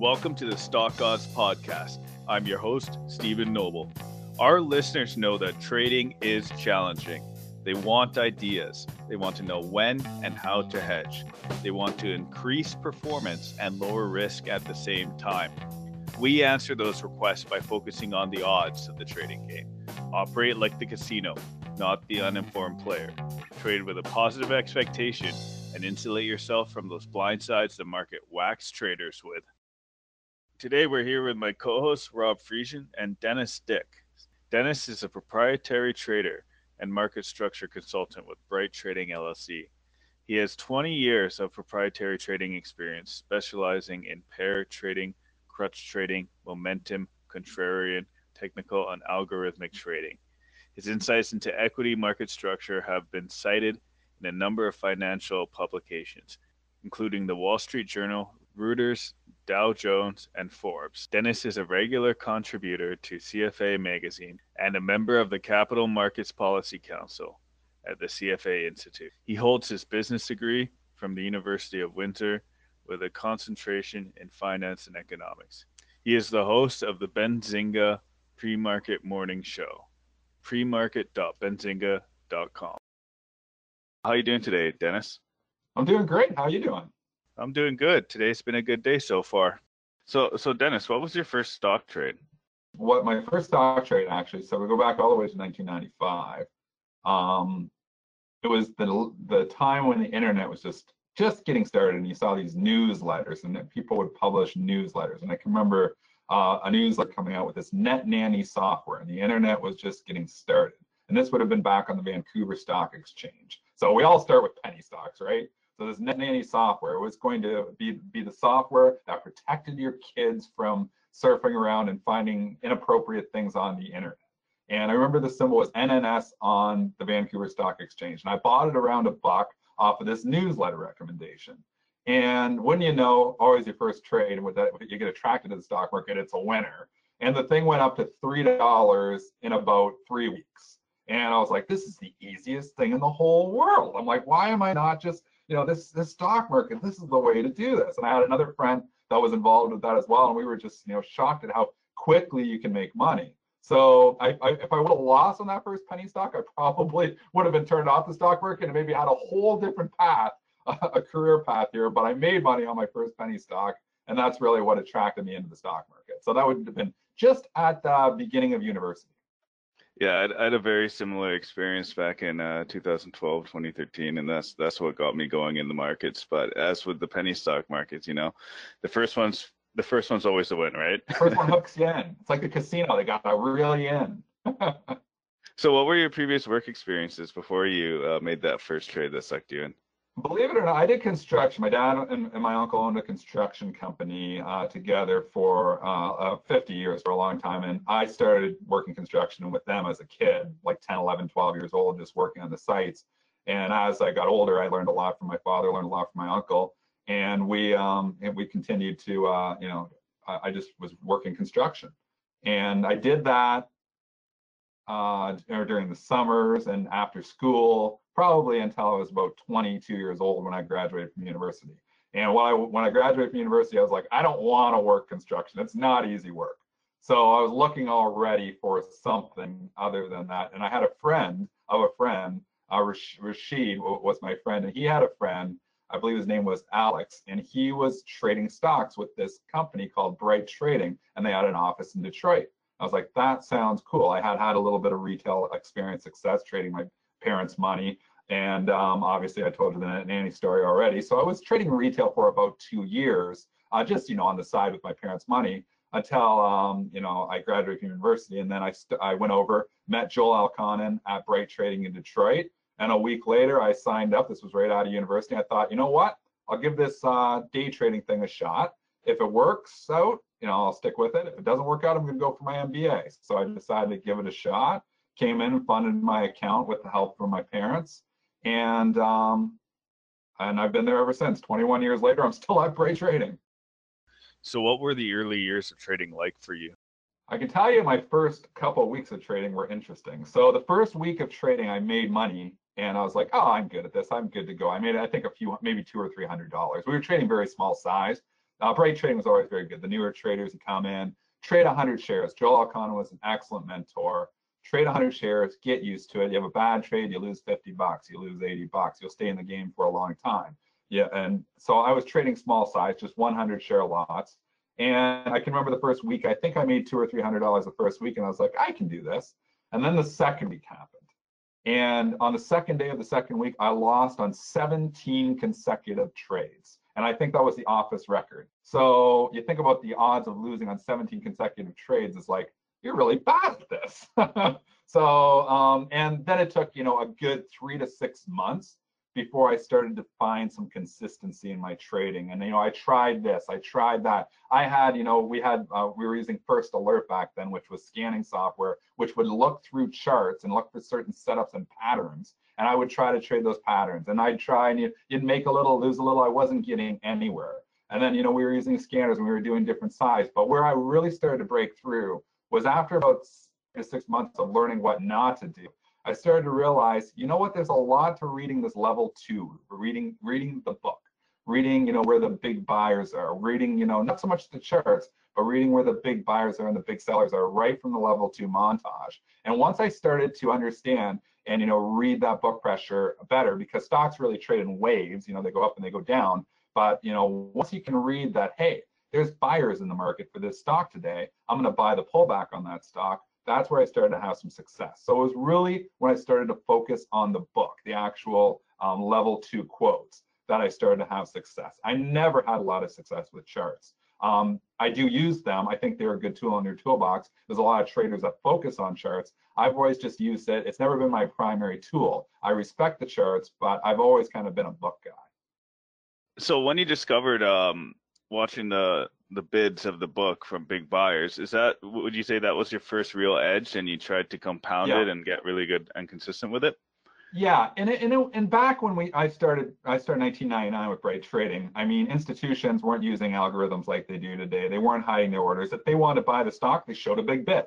Welcome to the Stock Odds Podcast. I'm your host, Stephen Noble. Our listeners know that trading is challenging. They want ideas. They want to know when and how to hedge. They want to increase performance and lower risk at the same time. We answer those requests by focusing on the odds of the trading game. Operate like the casino, not the uninformed player. Trade with a positive expectation and insulate yourself from those blind sides the market whacks traders with. Today, we're here with my co host, Rob Friesen, and Dennis Dick. Dennis is a proprietary trader and market structure consultant with Bright Trading LLC. He has 20 years of proprietary trading experience, specializing in pair trading, crutch trading, momentum, contrarian, technical, and algorithmic trading. His insights into equity market structure have been cited in a number of financial publications, including the Wall Street Journal, Reuters, Dow Jones, and Forbes. Dennis is a regular contributor to CFA magazine and a member of the Capital Markets Policy Council at the CFA Institute. He holds his business degree from the University of Windsor with a concentration in finance and economics. He is the host of the Benzinga Pre-Market Morning Show, premarket.benzinga.com. How are you doing today, Dennis? I'm doing great. How are you doing? I'm doing good. Today's been a good day so far. So, so Dennis, what was your first stock trade? What my first stock trade actually? So we go back all the way to 1995. Um, it was the the time when the internet was just just getting started, and you saw these newsletters, and people would publish newsletters. And I can remember uh, a newsletter coming out with this Net Nanny software, and the internet was just getting started. And this would have been back on the Vancouver Stock Exchange. So we all start with penny stocks, right? So this Net Nanny software was going to be, be the software that protected your kids from surfing around and finding inappropriate things on the internet. And I remember the symbol was NNS on the Vancouver Stock Exchange. And I bought it around a buck off of this newsletter recommendation. And wouldn't you know, always your first trade, with that, you get attracted to the stock market, it's a winner. And the thing went up to $3 in about three weeks. And I was like, this is the easiest thing in the whole world. I'm like, why am I not just you know, this this stock market, this is the way to do this. And I had another friend that was involved with that as well, and we were just, you know, shocked at how quickly you can make money. So I, I, if I would have lost on that first penny stock, I probably would have been turned off the stock market and maybe had a whole different path, a career path here. But I made money on my first penny stock, and that's really what attracted me into the stock market. So that would have been just at the beginning of university. Yeah, I had a very similar experience back in uh, 2012, 2013, and that's that's what got me going in the markets. But as with the penny stock markets, you know, the first one's the first one's always the win, right? first one hooks you in. It's like the casino; they got you in. so, what were your previous work experiences before you uh, made that first trade that sucked you in? Believe it or not, I did construction. My dad and, and my uncle owned a construction company uh, together for uh, uh, 50 years, for a long time. And I started working construction with them as a kid, like 10, 11, 12 years old, just working on the sites. And as I got older, I learned a lot from my father, learned a lot from my uncle. And we um, and we continued to, uh, you know, I, I just was working construction. And I did that uh, during the summers and after school, probably until I was about 22 years old when I graduated from university. And when I, when I graduated from university, I was like, I don't want to work construction. It's not easy work. So I was looking already for something other than that. And I had a friend of a friend, uh, Rashid was my friend, and he had a friend, I believe his name was Alex, and he was trading stocks with this company called Bright Trading, and they had an office in Detroit. I was like, that sounds cool. I had had a little bit of retail experience, success trading my parents' money. And um, obviously, I told you the nanny story already. So I was trading retail for about two years, uh, just you know on the side with my parents' money until um, you know I graduated from university. And then I I went over, met Joel Elconin at Bright Trading in Detroit. And a week later, I signed up. This was right out of university. I thought, you know what? I'll give this uh, day trading thing a shot. If it works out, you know, I'll stick with it. If it doesn't work out, I'm going to go for my MBA. So I decided to give it a shot. Came in, and funded my account with the help from my parents, and um, and I've been there ever since. 21 years later, I'm still at Bright Trading. So, what were the early years of trading like for you? I can tell you my first couple of weeks of trading were interesting. So the first week of trading, I made money, and I was like, "Oh, I'm good at this. I'm good to go." I made, I think, a few, maybe two or three hundred dollars. We were trading very small size, Uh, Bright Trading was always very good. The newer traders would come in, trade 100 shares. Joel Elconin was an excellent mentor. Trade 100 shares, get used to it. You have a bad trade, you lose 50 bucks, you lose 80 bucks. You'll stay in the game for a long time. Yeah, and so I was trading small size, just 100 share lots. And I can remember the first week, I think I made two or three hundred dollars the first week, and I was like, I can do this. And then the second week happened. And on the second day of the second week, I lost on 17 consecutive trades. And I think that was the office record. So you think about the odds of losing on 17 consecutive trades is like, you're really bad at this. so, um, and then it took, you know, a good three to six months before I started to find some consistency in my trading. And you know, I tried this, I tried that. I had, you know, we had uh, we were using First Alert back then, which was scanning software, which would look through charts and look for certain setups and patterns. And I would try to trade those patterns. And I'd try and you, you'd make a little, lose a little. I wasn't getting anywhere. And then, you know, we were using scanners and we were doing different size. But where I really started to break through was after about six months of learning what not to do. I started to realize, you know what, there's a lot to reading this level two, reading, reading the book, reading, you know, where the big buyers are, reading, you know, not so much the charts, but reading where the big buyers are and the big sellers are right from the level two montage. And once I started to understand and, you know, read that book pressure better, because stocks really trade in waves, you know, they go up and they go down. But, you know, once you can read that, hey, there's buyers in the market for this stock today, I'm going to buy the pullback on that stock that's where I started to have some success. So it was really when I started to focus on the book, the actual um, level two quotes, that I started to have success. I never had a lot of success with charts. Um, I do use them. I think they're a good tool in your toolbox. There's a lot of traders that focus on charts. I've always just used it. It's never been my primary tool. I respect the charts, but I've always kind of been a book guy. So when you discovered um, watching the the bids of the book from big buyers is that would you say that was your first real edge and you tried to compound yeah. it and get really good and consistent with it? Yeah and it, and, it, and back when we i started i started 1999 with bright trading i mean institutions weren't using algorithms like they do today. They weren't hiding their orders. If they wanted to buy the stock they showed a big bid.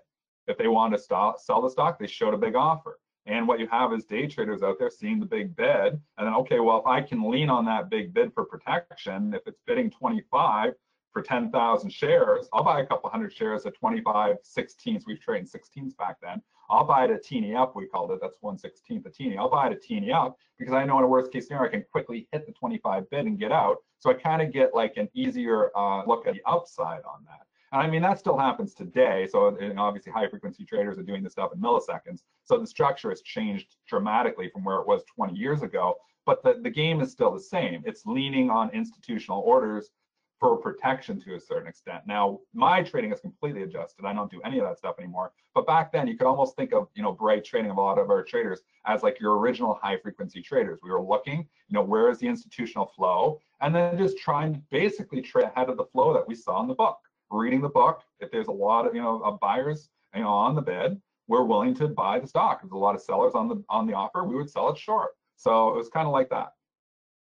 If they wanted to stop, sell the stock they showed a big offer and what you have is day traders out there seeing the big bid and then okay well if i can lean on that big bid for protection if it's bidding 25 for 10,000 shares, I'll buy a couple hundred shares at 25 16ths. We've traded 16ths back then. I'll buy it at teeny up, we called it. That's 1 16th a teeny. I'll buy it at teeny up because I know in a worst case scenario, I can quickly hit the 25 bid and get out. So I kind of get like an easier uh, look at the upside on that. And I mean, that still happens today. So obviously high frequency traders are doing this stuff in milliseconds. So the structure has changed dramatically from where it was 20 years ago, but the, the game is still the same. It's leaning on institutional orders for protection to a certain extent. Now, my trading has completely adjusted. I don't do any of that stuff anymore. But back then, you could almost think of, you know, bright trading of a lot of our traders as like your original high frequency traders. We were looking, you know, where is the institutional flow? And then just trying to basically trade ahead of the flow that we saw in the book. Reading the book, if there's a lot of, you know, of buyers, you know, on the bid, we're willing to buy the stock. There's a lot of sellers on the on the offer, we would sell it short. So it was kind of like that.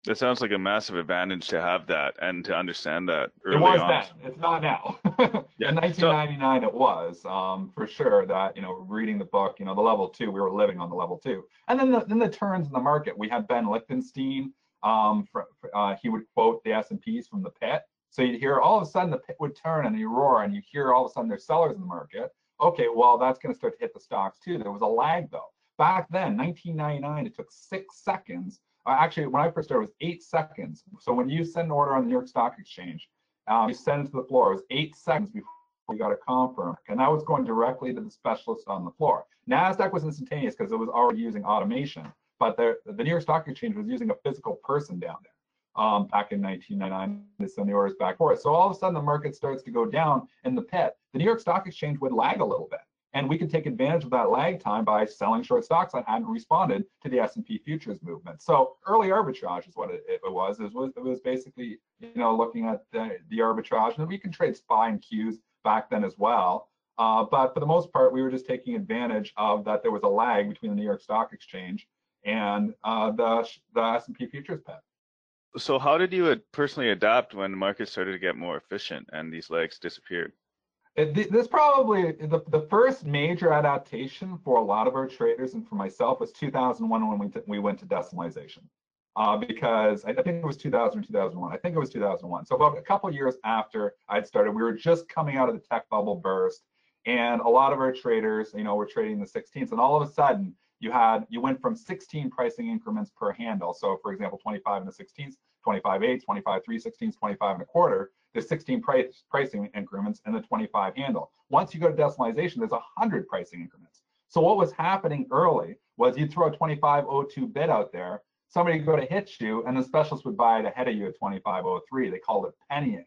It sounds like a massive advantage to have that and to understand that early It was on. then. It's not now. yeah. In 1999, so, it was um, for sure that you know reading the book, you know, the level two, we were living on the level two, and then the then the turns in the market. We had Ben Lichtenstein. Um, for, uh, he would quote the S and P's from the pit. So you'd hear all of a sudden the pit would turn and you roar, and you hear all of a sudden there's sellers in the market. Okay, well that's going to start to hit the stocks too. There was a lag though. Back then, 1999, it took six seconds uh, actually, when I first started, it was eight seconds. So when you send an order on the New York Stock Exchange, um, you send it to the floor. It was eight seconds before you got a confirm, and that was going directly to the specialist on the floor. Nasdaq was instantaneous because it was already using automation, but the, the New York Stock Exchange was using a physical person down there. Um, back in 1999 to send the orders back for it. So all of a sudden the market starts to go down in the pit. The New York Stock Exchange would lag a little bit. And we could take advantage of that lag time by selling short stocks that hadn't responded to the S&P futures movement. So early arbitrage is what it, it was. It was, it was basically, you know, looking at the, the arbitrage. And we can trade SPY and Qs back then as well. Uh, but for the most part, we were just taking advantage of that there was a lag between the New York Stock Exchange and uh, the, the S&P futures pit. So how did you personally adapt when the started to get more efficient and these legs disappeared? It, this probably the, the first major adaptation for a lot of our traders and for myself was 2001 when we, we went to decimalization. uh, because I, I, think it was 2000 or 2001. I think it was 2001. So about a couple years after I'd started, we were just coming out of the tech bubble burst, and a lot of our traders, you know, were trading the 16s, and all of a sudden you had you went from 16 pricing increments per handle. So for example, 25 and the 16s, 25 eighths, 25 3 16s, 25 and a quarter. There's 16 price pricing increments and the 25 handle. Once you go to decimalization, there's 100 pricing increments. So what was happening early was you'd throw a 2502 bid out there, somebody would go to hit you, and the specialist would buy it ahead of you at 2503. They called it pennying.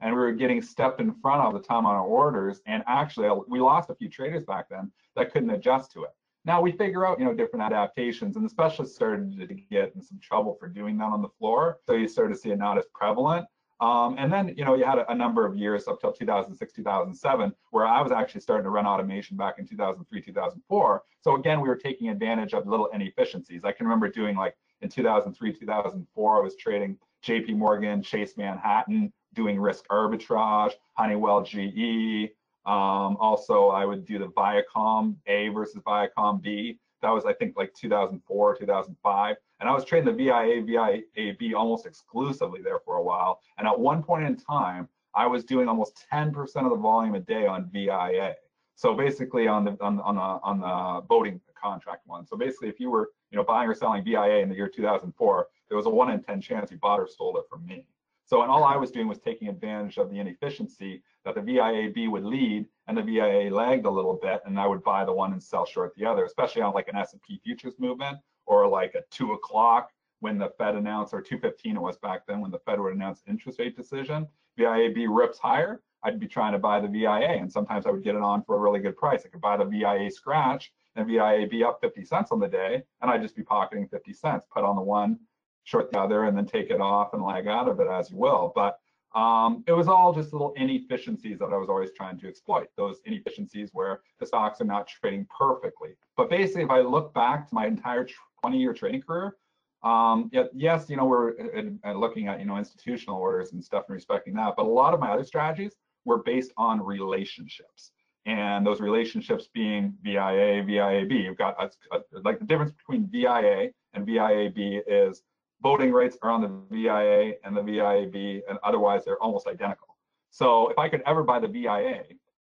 And we were getting stepped in front all the time on our orders. And actually, we lost a few traders back then that couldn't adjust to it. Now we figure out, you know, different adaptations, and the specialists started to get in some trouble for doing that on the floor. So you started to see it not as prevalent. Um, and then, you know, you had a, a, number of years up till 2006, 2007, where I was actually starting to run automation back in 2003, 2004. So again, we were taking advantage of little inefficiencies. I can remember doing like in 2003, 2004, I was trading JP Morgan, Chase Manhattan, doing risk arbitrage, Honeywell GE. Um, also, I would do the Viacom A versus Viacom B. That was, I think, like 2004, 2005. And I was trading the VIA, VIAB almost exclusively there for a while. And at one point in time, I was doing almost 10% of the volume a day on VIA. So basically on the on, on the on the voting contract one. So basically, if you were you know buying or selling VIA in the year 2004, there was a one in 10 chance you bought or sold it from me. So and all I was doing was taking advantage of the inefficiency that the VIAB would lead and the VIA lagged a little bit, and I would buy the one and sell short the other, especially on like an S&P futures movement or like a two o'clock when the Fed announced, or 215 it was back then when the Fed would announce interest rate decision. VIAB rips higher, I'd be trying to buy the VIA, and sometimes I would get it on for a really good price. I could buy the VIA scratch and VIAB up 50 cents on the day, and I'd just be pocketing 50 cents, put on the one, short the other, and then take it off and lag out of it as you will. But um, it was all just little inefficiencies that I was always trying to exploit. Those inefficiencies where the stocks are not trading perfectly. But basically, if I look back to my entire 20-year trading career, um, yes, you know, we're uh, uh, looking at you know institutional orders and stuff and respecting that. But a lot of my other strategies were based on relationships and those relationships being VIA, VIAB. You've got a, a, like the difference between VIA and VIAB is voting rights are on the VIA and the VIAB, and otherwise they're almost identical. So if I could ever buy the VIA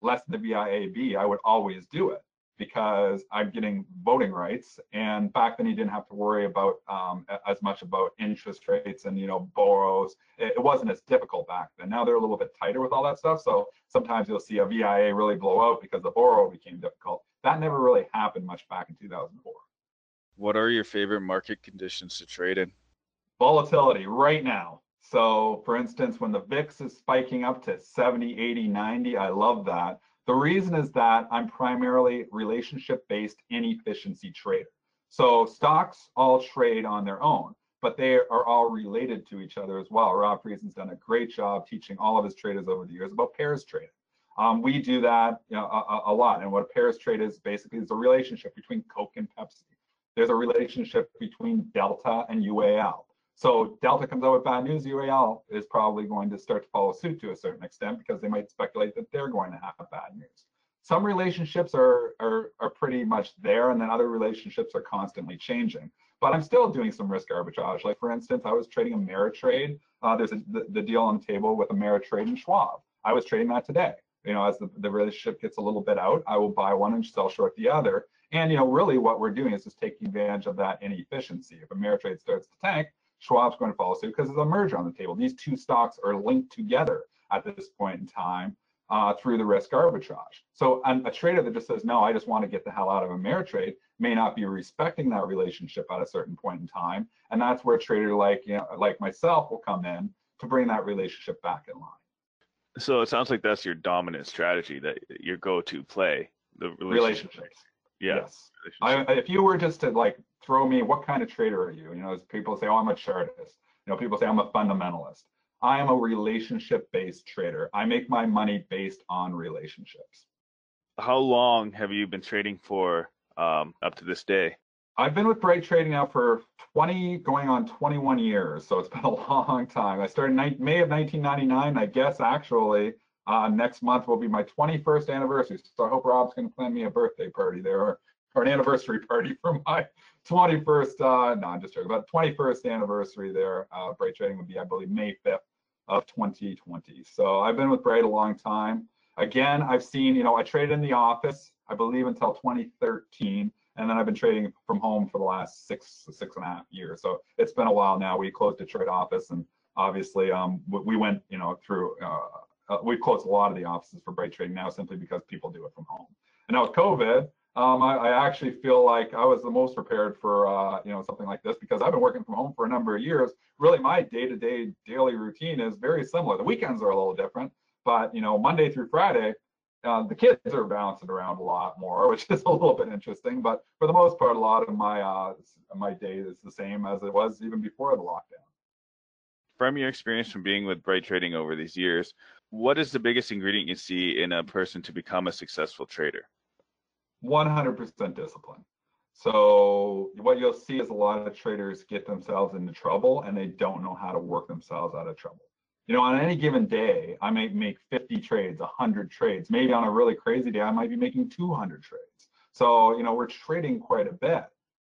less than the VIAB, I would always do it because I'm getting voting rights. And back then, you didn't have to worry about um, as much about interest rates and you know borrows. It, it, wasn't as difficult back then. Now they're a little bit tighter with all that stuff. So sometimes you'll see a VIA really blow out because the borrow became difficult. That never really happened much back in 2004. What are your favorite market conditions to trade in? Volatility right now. So for instance, when the VIX is spiking up to 70, 80, 90, I love that. The reason is that I'm primarily relationship-based inefficiency trader. So stocks all trade on their own, but they are all related to each other as well. Rob Friesen's done a great job teaching all of his traders over the years about pairs trading. Um, we do that you know, a, a, lot. And what a pairs trade is basically is a relationship between Coke and Pepsi. There's a relationship between Delta and UAL. So Delta comes out with bad news, UAL is probably going to start to follow suit to a certain extent because they might speculate that they're going to have bad news. Some relationships are, are, are pretty much there, and then other relationships are constantly changing. But I'm still doing some risk arbitrage. Like for instance, I was trading Ameritrade. Uh, there's a, the, the deal on the table with Ameritrade and Schwab. I was trading that today. You know, as the, the relationship gets a little bit out, I will buy one and sell short the other. And you know, really what we're doing is just taking advantage of that inefficiency. If Ameritrade starts to tank, Schwab's going to follow suit because there's a merger on the table. These two stocks are linked together at this point in time uh, through the risk arbitrage. So a trader that just says, no, I just want to get the hell out of Ameritrade may not be respecting that relationship at a certain point in time. And that's where a trader like, you know, like myself will come in to bring that relationship back in line. So it sounds like that's your dominant strategy, that your go-to play, the relationship. relationships. Yes. I, if you were just to like throw me, what kind of trader are you? You know, as people say, oh, I'm a chartist. You know, people say I'm a fundamentalist. I am a relationship-based trader. I make my money based on relationships. How long have you been trading for um, up to this day? I've been with Bright Trading now for 20, going on 21 years. So it's been a long time. I started May of 1999. I guess actually uh, next month will be my 21st anniversary. So I hope Rob's going to plan me a birthday party there or, or an anniversary party for my 21st, uh, no, I'm just joking, but 21st anniversary there, uh, Bright Trading would be, I believe, May 5th of 2020. So I've been with Bright a long time. Again, I've seen, you know, I traded in the office, I believe until 2013, and then I've been trading from home for the last six, six and a half years. So it's been a while now. We closed Detroit office and obviously um, we went, you know, through, uh, uh, we've closed a lot of the offices for Bright Trading now simply because people do it from home. And now with COVID, um, I, I, actually feel like I was the most prepared for uh, you know something like this because I've been working from home for a number of years. Really, my day-to-day daily routine is very similar. The weekends are a little different, but you know Monday through Friday, uh, the kids are bouncing around a lot more, which is a little bit interesting. But for the most part, a lot of my uh, my day is the same as it was even before the lockdown. From your experience from being with Bright Trading over these years, what is the biggest ingredient you see in a person to become a successful trader? 100% discipline. So what you'll see is a lot of traders get themselves into trouble and they don't know how to work themselves out of trouble. You know, on any given day, I might make 50 trades, 100 trades. Maybe on a really crazy day, I might be making 200 trades. So, you know, we're trading quite a bit.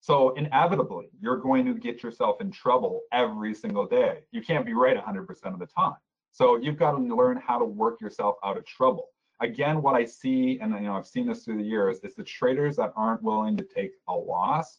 So inevitably, you're going to get yourself in trouble every single day. You can't be right 100% of the time. So you've got to learn how to work yourself out of trouble again, what I see, and you know, I've seen this through the years, is the traders that aren't willing to take a loss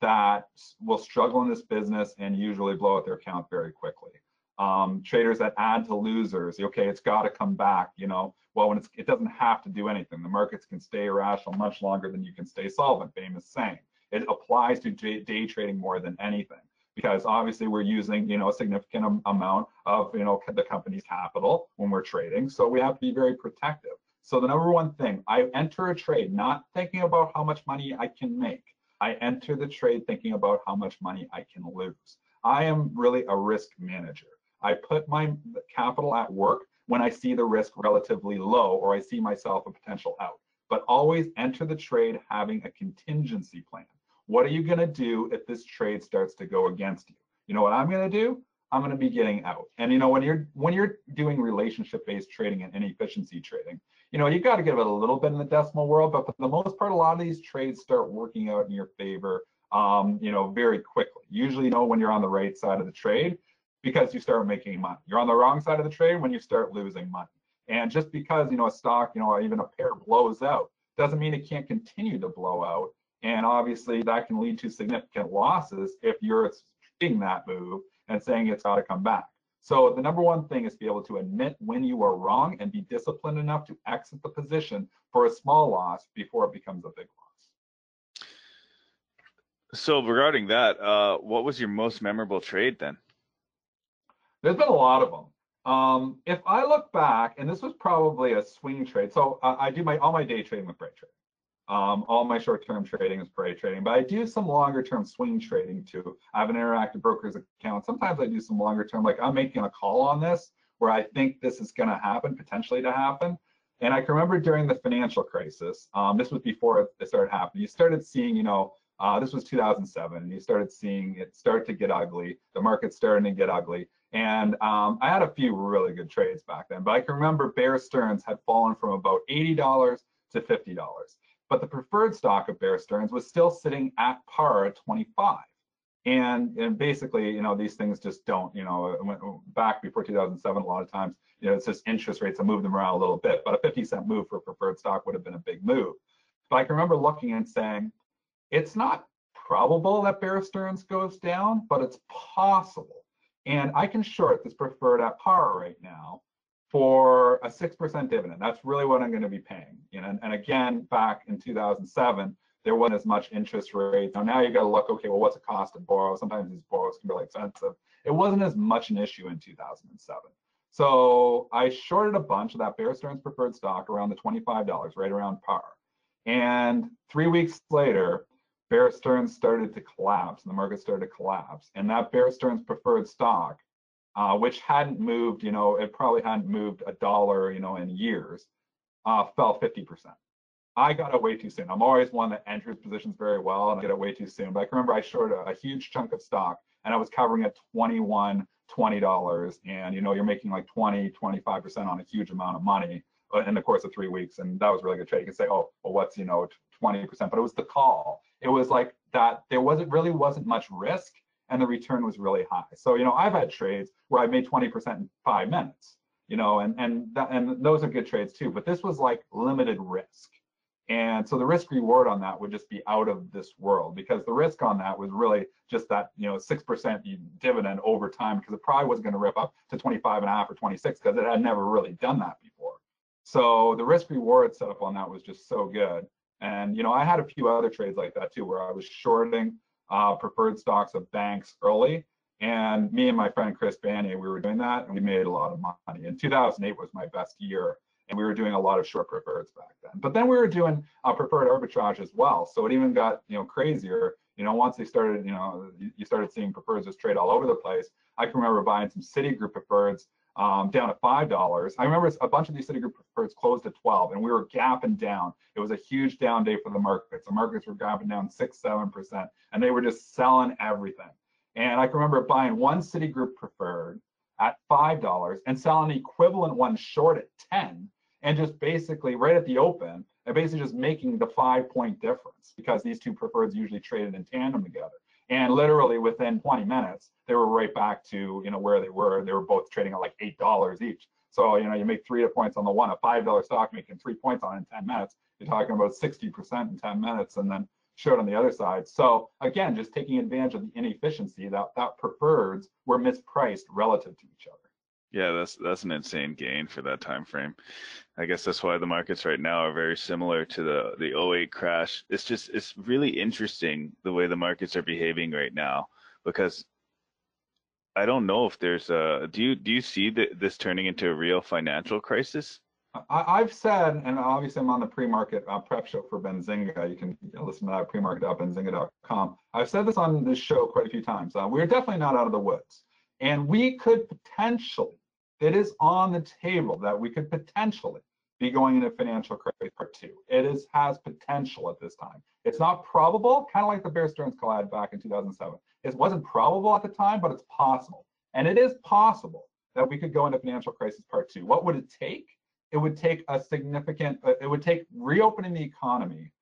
that will struggle in this business and usually blow out their account very quickly. Um, traders that add to losers, okay, it's got to come back. You know, well, when it doesn't have to do anything. The markets can stay irrational much longer than you can stay solvent. Famous saying. It applies to day trading more than anything because obviously we're using you know a significant amount of you know the company's capital when we're trading so we have to be very protective. So the number one thing i enter a trade not thinking about how much money i can make. I enter the trade thinking about how much money i can lose. I am really a risk manager. I put my capital at work when i see the risk relatively low or i see myself a potential out but always enter the trade having a contingency plan what are you going to do if this trade starts to go against you? You know what I'm going to do? I'm going to be getting out. And you know when you're when you're doing relationship-based trading and inefficiency trading, you know you've got to give it a little bit in the decimal world, but for the most part, a lot of these trades start working out in your favor. Um, you know, very quickly. Usually, you know when you're on the right side of the trade because you start making money. You're on the wrong side of the trade when you start losing money. And just because you know a stock, you know, even a pair blows out, doesn't mean it can't continue to blow out. And obviously that can lead to significant losses if you're seeing that move and saying it's got to come back. So the number one thing is to be able to admit when you are wrong and be disciplined enough to exit the position for a small loss before it becomes a big loss. So regarding that, uh, what was your most memorable trade then? There's been a lot of them. Um, if I look back, and this was probably a swing trade. So uh, I do my all my day trading with Bright Trade. Um, all my short-term trading is Bright Trading, but I do some longer-term swing trading too. I have an interactive brokers account. Sometimes I do some longer-term, like I'm making a call on this where I think this is going to happen, potentially to happen. And I can remember during the financial crisis, um, this was before it started happening. You started seeing, you know, uh, this was 2007, and you started seeing it start to get ugly. The market starting to get ugly. And um, I had a few really good trades back then, but I can remember Bear Stearns had fallen from about $80 to $50 but the preferred stock of Bear Stearns was still sitting at par at 25. And, and basically, you know, these things just don't, you know, back before 2007, a lot of times, you know, it's just interest rates have moved them around a little bit, but a 50 cent move for preferred stock would have been a big move. But I can remember looking and saying, it's not probable that Bear Stearns goes down, but it's possible. And I can short this preferred at par right now for a 6% dividend. That's really what I'm going to be paying. You know, and, and again, back in 2007, there wasn't as much interest rate. Now, now you got to look, okay, well, what's the cost to borrow? Sometimes these borrows can be really expensive. It wasn't as much an issue in 2007. So I shorted a bunch of that Bear Stearns preferred stock around the $25, right around par. And three weeks later, Bear Stearns started to collapse and the market started to collapse. And that Bear Stearns preferred stock uh, which hadn't moved, you know, it probably hadn't moved a dollar, you know, in years, uh, fell 50%. I got it way too soon. I'm always one that enters positions very well and I get it way too soon. But I can remember I shorted a, a huge chunk of stock and I was covering at 21, $20. And, you know, you're making like 20, 25% on a huge amount of money uh, in the course of three weeks. And that was really good trade. You can say, oh, well, what's, you know, 20%, but it was the call. It was like that there wasn't really wasn't much risk and the return was really high. So, you know, I've had trades where I made 20% in five minutes, you know, and and that, and those are good trades too. But this was like limited risk. And so the risk reward on that would just be out of this world because the risk on that was really just that, you know, 6% dividend over time because it probably wasn't going to rip up to 25 and a half or 26 because it had never really done that before. So the risk reward setup on that was just so good. And, you know, I had a few other trades like that too, where I was shorting uh, preferred stocks of banks early. And me and my friend Chris Banier, we were doing that and we made a lot of money. And 2008 was my best year. And we were doing a lot of short preferreds back then. But then we were doing uh, preferred arbitrage as well. So it even got, you know, crazier. You know, once they started, you know, you started seeing preferreds just trade all over the place. I can remember buying some Citigroup preferreds um, down to five dollars. I remember a bunch of these Citigroup preferreds closed at 12, and we were gapping down. It was a huge down day for the markets. The markets were gapping down six, seven percent, and they were just selling everything. And I can remember buying one Citigroup preferred at five dollars and selling equivalent one short at 10, and just basically right at the open, and basically just making the five point difference because these two preferreds usually traded in tandem together. And literally within 20 minutes, they were right back to you know where they were. They were both trading at like eight dollars each. So you know you make three points on the one, a five dollar stock making three points on in 10 minutes. You're talking about 60% in 10 minutes, and then showed on the other side. So again, just taking advantage of the inefficiency that that preferreds were mispriced relative to each other. Yeah, that's that's an insane gain for that time frame. I guess that's why the markets right now are very similar to the the 08 crash. It's just it's really interesting the way the markets are behaving right now because I don't know if there's a do you do you see the, this turning into a real financial crisis? I, have said, and obviously I'm on the pre-market uh, prep show for Benzinga. You can you know, listen to that pre-market.benzinga.com. I've said this on this show quite a few times. Uh, we're definitely not out of the woods, and we could potentially it is on the table that we could potentially be going into financial crisis part two. It is has potential at this time. It's not probable, kind of like the Bear Stearns collide back in 2007. It wasn't probable at the time, but it's possible. And it is possible that we could go into financial crisis part two. What would it take? It would take a significant, uh, it would take reopening the economy.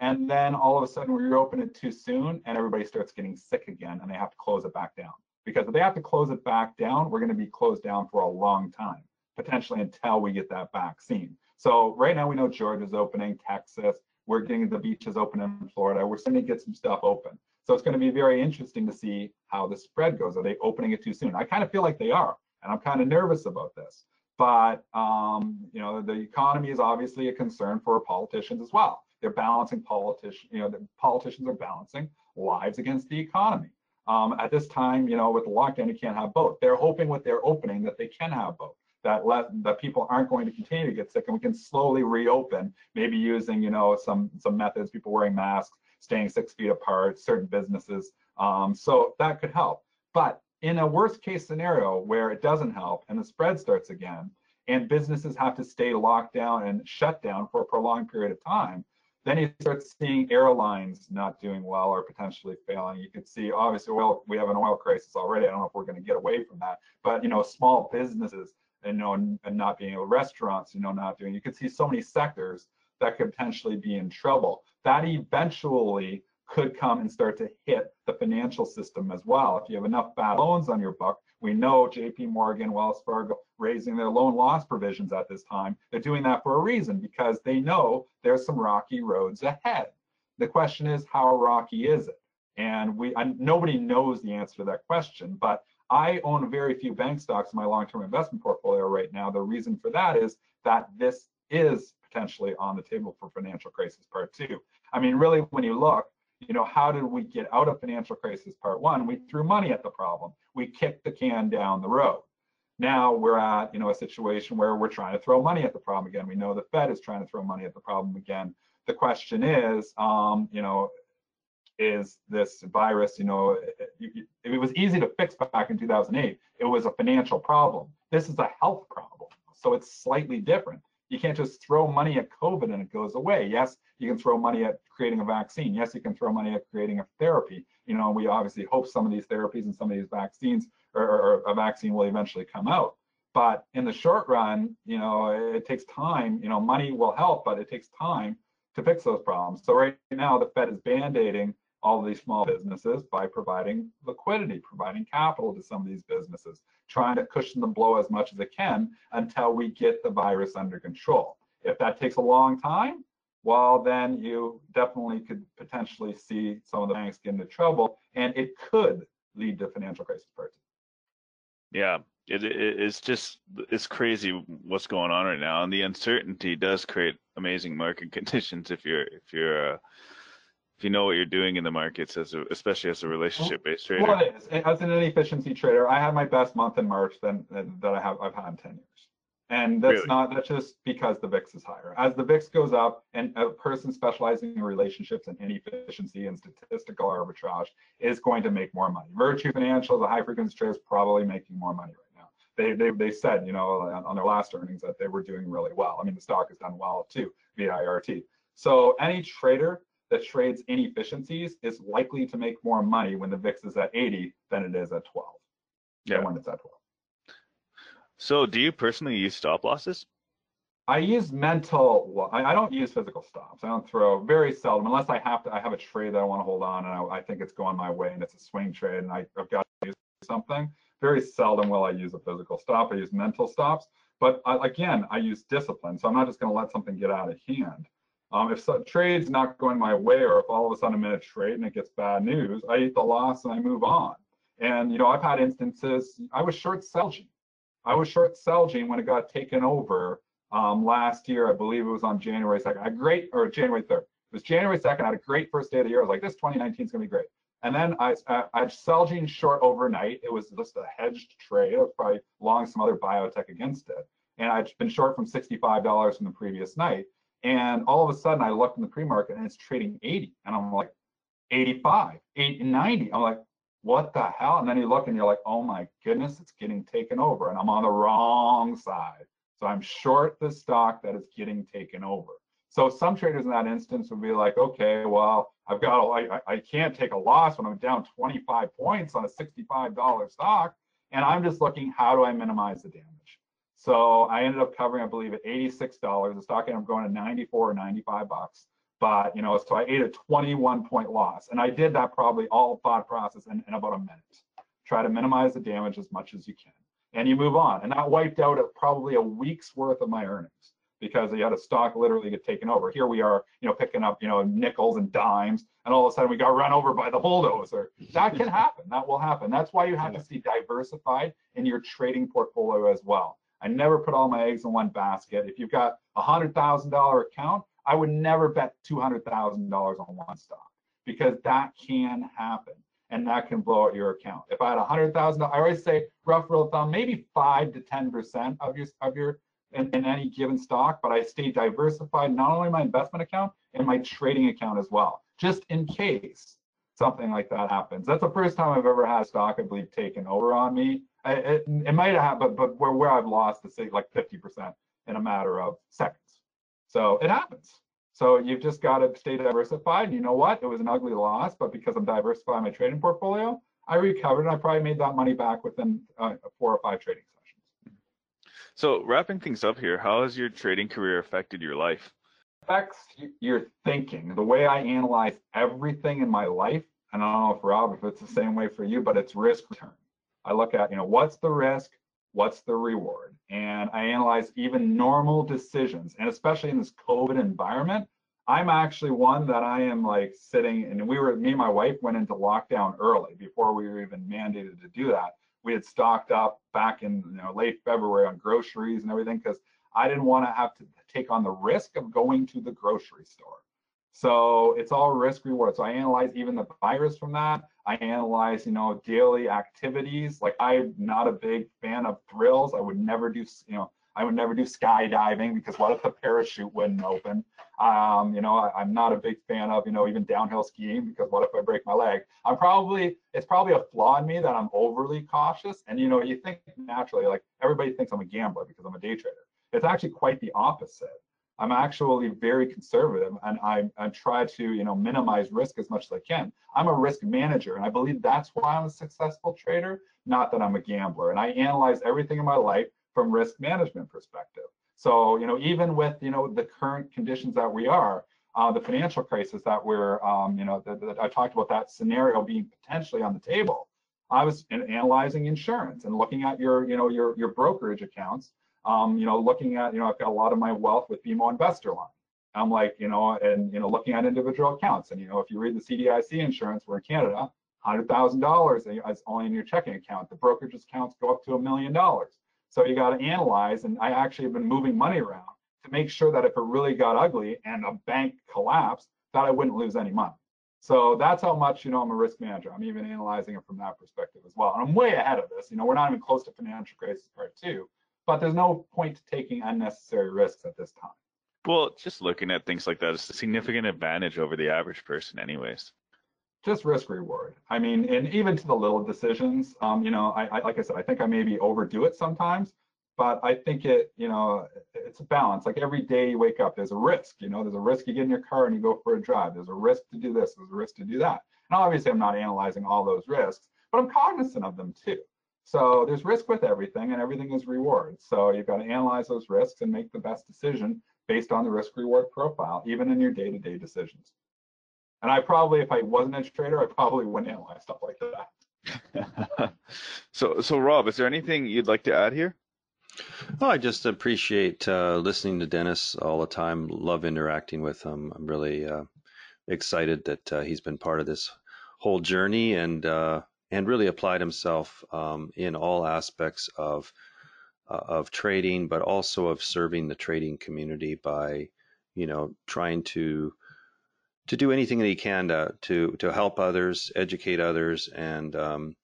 And then all of a sudden we reopen it too soon and everybody starts getting sick again and they have to close it back down because if they have to close it back down, we're going to be closed down for a long time, potentially until we get that vaccine. So right now we know Georgia's opening, Texas, we're getting the beaches open in Florida. We're starting to get some stuff open. So it's going to be very interesting to see how the spread goes. Are they opening it too soon? I kind of feel like they are, and I'm kind of nervous about this. But um, you know, the economy is obviously a concern for politicians as well. They're balancing politicians. You know, the politicians are balancing lives against the economy. Um, at this time, you know, with the lockdown, you can't have both. They're hoping with their opening that they can have both. That let that people aren't going to continue to get sick, and we can slowly reopen. Maybe using, you know, some some methods, people wearing masks, staying six feet apart, certain businesses. Um, so that could help. But in a worst case scenario where it doesn't help and the spread starts again, and businesses have to stay locked down and shut down for a prolonged period of time, then you start seeing airlines not doing well or potentially failing. You can see, obviously, oil. We have an oil crisis already. I don't know if we're going to get away from that, but you know, small businesses, you know, and, and not being able, restaurants, you know, not doing. You can see so many sectors that could potentially be in trouble. That eventually could come and start to hit the financial system as well. If you have enough bad loans on your book, we know JP Morgan, Wells Fargo raising their loan loss provisions at this time. They're doing that for a reason because they know there's some rocky roads ahead. The question is, how rocky is it? And we I, nobody knows the answer to that question, but I own very few bank stocks in my long-term investment portfolio right now. The reason for that is that this is potentially on the table for financial crisis part two. I mean, really, when you look, you know, how did we get out of financial crisis part one? We threw money at the problem. We kicked the can down the road. Now we're at, you know, a situation where we're trying to throw money at the problem again. We know the Fed is trying to throw money at the problem again. The question is, um, you know, is this virus, you know, it, it was easy to fix back in 2008. It was a financial problem. This is a health problem. So it's slightly different. You can't just throw money at COVID and it goes away. Yes, you can throw money at creating a vaccine. Yes, you can throw money at creating a therapy. You know, we obviously hope some of these therapies and some of these vaccines or, a vaccine will eventually come out. But in the short run, you know, it takes time. You know, money will help, but it takes time to fix those problems. So right now, the Fed is band-aiding all these small businesses by providing liquidity, providing capital to some of these businesses, trying to cushion the blow as much as it can until we get the virus under control. If that takes a long time, well, then you definitely could potentially see some of the banks get into trouble, and it could lead to financial crisis. Yeah, it, it, it's just it's crazy what's going on right now, and the uncertainty does create amazing market conditions if you're if you're uh, if you know what you're doing in the markets, as a, especially as a relationship-based trader. Well. As an inefficiency trader, I had my best month in March than that I have I've had in ten years. And that's really? not that's just because the VIX is higher. As the VIX goes up, and a person specializing in relationships and efficiency and statistical arbitrage is going to make more money. Virtu Financial, the high frequency trader, is probably making more money right now. They, they they said, you know, on their last earnings that they were doing really well. I mean, the stock has done well too via IRT. So any trader that trades inefficiencies is likely to make more money when the VIX is at 80 than it is at 12. Yeah. When it's at 12. So, do you personally use stop losses? I use mental. I, I, don't use physical stops. I don't throw very seldom, unless I have to. I have a trade that I want to hold on, and I, I think it's going my way, and it's a swing trade, and I, have got to use something. Very seldom will I use a physical stop. I use mental stops, but I, again, I use discipline. So I'm not just going to let something get out of hand. Um, if so, trade's not going my way, or if all of a sudden I'm in a trade and it gets bad news, I eat the loss and I move on. And you know, I've had instances. I was short Celgene I was short Celgene when it got taken over um, last year. I believe it was on January 2nd. A great, or January 3rd. It was January 2nd. I had a great first day of the year. I was like, this 2019 is going to be great. And then I, I, I Celgene short overnight. It was just a hedged trade. I was probably long some other biotech against it. And I'd been short from $65 from the previous night. And all of a sudden I looked in the pre-market and it's trading 80. And I'm like, 85, 80, 90. I'm like, what the hell? And then you look and you're like, oh my goodness, it's getting taken over. And I'm on the wrong side. So I'm short the stock that is getting taken over. So some traders in that instance would be like, okay, well, I've got, I, I can't take a loss when I'm down 25 points on a $65 stock. And I'm just looking, how do I minimize the damage? So I ended up covering, I believe, at $86. The stock ended up going to 94 or 95 bucks. But, you know, so I ate a 21 point loss. And I did that probably all thought process in, in about a minute. Try to minimize the damage as much as you can. And you move on. And that wiped out a, probably a week's worth of my earnings because you had a stock literally get taken over. Here we are, you know, picking up, you know, nickels and dimes, and all of a sudden we got run over by the bulldozer. That can happen. That will happen. That's why you have to be diversified in your trading portfolio as well. I never put all my eggs in one basket. If you've got a hundred thousand dollar account, I would never bet $200,000 on one stock because that can happen and that can blow out your account. If I had 100,000, I always say rough rule of thumb, maybe five to 10% of your of your in, in, any given stock, but I stay diversified not only my investment account and my trading account as well, just in case something like that happens. That's the first time I've ever had stock, I believe, taken over on me. it, it might have, but but where where I've lost, to say like 50% in a matter of seconds. So it happens. So you've just got to stay diversified. You know what? It was an ugly loss, but because I'm diversifying my trading portfolio, I recovered and I probably made that money back within uh, four or five trading sessions. So wrapping things up here, how has your trading career affected your life? Affects your thinking. The way I analyze everything in my life, and I don't know if Rob, if it's the same way for you, but it's risk return. I look at, you know, what's the risk? What's the reward? And I analyze even normal decisions, and especially in this COVID environment, I'm actually one that I am like sitting, and we were, me and my wife went into lockdown early before we were even mandated to do that. We had stocked up back in you know late February on groceries and everything because I didn't want to have to take on the risk of going to the grocery store. So it's all risk reward. So I analyze even the virus from that. I analyze, you know, daily activities. Like I'm not a big fan of thrills. I would never do, you know, I would never do skydiving because what if the parachute wouldn't open? Um, you know, I, am not a big fan of, you know, even downhill skiing because what if I break my leg? I'm probably, it's probably a flaw in me that I'm overly cautious. And, you know, you think naturally, like everybody thinks I'm a gambler because I'm a day trader. It's actually quite the opposite. I'm actually very conservative and I, I try to, you know, minimize risk as much as I can. I'm a risk manager and I believe that's why I'm a successful trader, not that I'm a gambler. And I analyze everything in my life from risk management perspective. So, you know, even with, you know, the current conditions that we are, uh, the financial crisis that we're, um, you know, that, that I talked about that scenario being potentially on the table. I was analyzing insurance and looking at your, you know, your your brokerage accounts. Um, you know, looking at, you know, I've got a lot of my wealth with BMO Investor Line. I'm like, you know, and you know, looking at individual accounts. And you know, if you read the CDIC insurance, we're in Canada, hundred thousand dollars is only in your checking account. The brokerage accounts go up to a million dollars. So you got to analyze. And I actually have been moving money around to make sure that if it really got ugly and a bank collapsed, that I wouldn't lose any money. So that's how much, you know, I'm a risk manager. I'm even analyzing it from that perspective as well. And I'm way ahead of this. You know, we're not even close to financial crisis part two, but there's no point to taking unnecessary risks at this time. Well, just looking at things like that is a significant advantage over the average person, anyways. Just risk reward. I mean, and even to the little decisions, um, you know, I, I like I said, I think I maybe overdo it sometimes, but I think it, you know, it's a balance. Like every day you wake up, there's a risk. You know, there's a risk you get in your car and you go for a drive. There's a risk to do this. There's a risk to do that. And obviously, I'm not analyzing all those risks, but I'm cognizant of them too. So there's risk with everything, and everything is reward. So you've got to analyze those risks and make the best decision based on the risk reward profile, even in your day-to-day decisions. And I probably, if I wasn't a trader, I probably wouldn't analyze stuff like that. so, so Rob, is there anything you'd like to add here? Oh, I just appreciate uh, listening to Dennis all the time. Love interacting with him. I'm really uh, excited that uh, he's been part of this whole journey and uh, and really applied himself um, in all aspects of uh, of trading, but also of serving the trading community by, you know, trying to to do anything that he can to to, to help others, educate others, and um,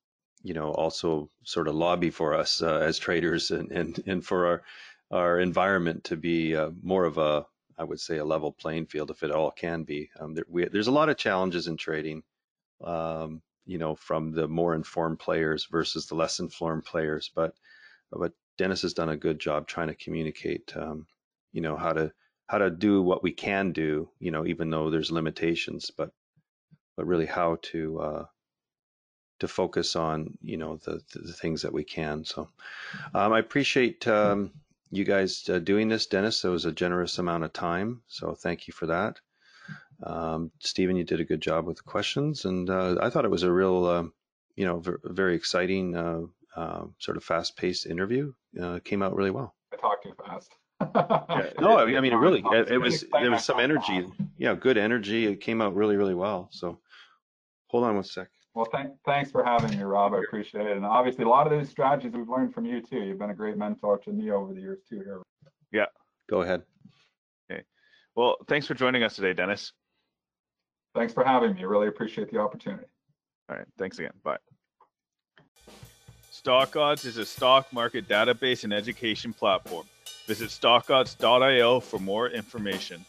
you know also sort of lobby for us uh, as traders and, and and for our our environment to be uh, more of a I would say a level playing field if it all can be. Um, there, we, there's a lot of challenges in trading, um, you know, from the more informed players versus the less informed players. But but Dennis has done a good job trying to communicate, um, you know, how to how to do what we can do, you know, even though there's limitations, but but really how to uh, to focus on you know the, the things that we can. So um, I appreciate um, you guys uh, doing this, Dennis. It was a generous amount of time, so thank you for that. Um, Stephen, you did a good job with the questions, and uh, I thought it was a real, uh, you know, very exciting, uh, um, sort of fast-paced interview. Uh, came out really well. I talked too fast. yeah, no, I mean, it really, it, it was, there was some energy. Yeah, good energy. It came out really, really well. So hold on one sec. Well, th- thanks for having me, Rob. I appreciate it. And obviously, a lot of these strategies we've learned from you too. You've been a great mentor to me over the years too. Here. Yeah. Go ahead. Okay. Well, thanks for joining us today, Dennis. Thanks for having me. I really appreciate the opportunity. All right. Thanks again. Bye. Stock Odds is a stock market database and education platform. Visit stockodds.io for more information.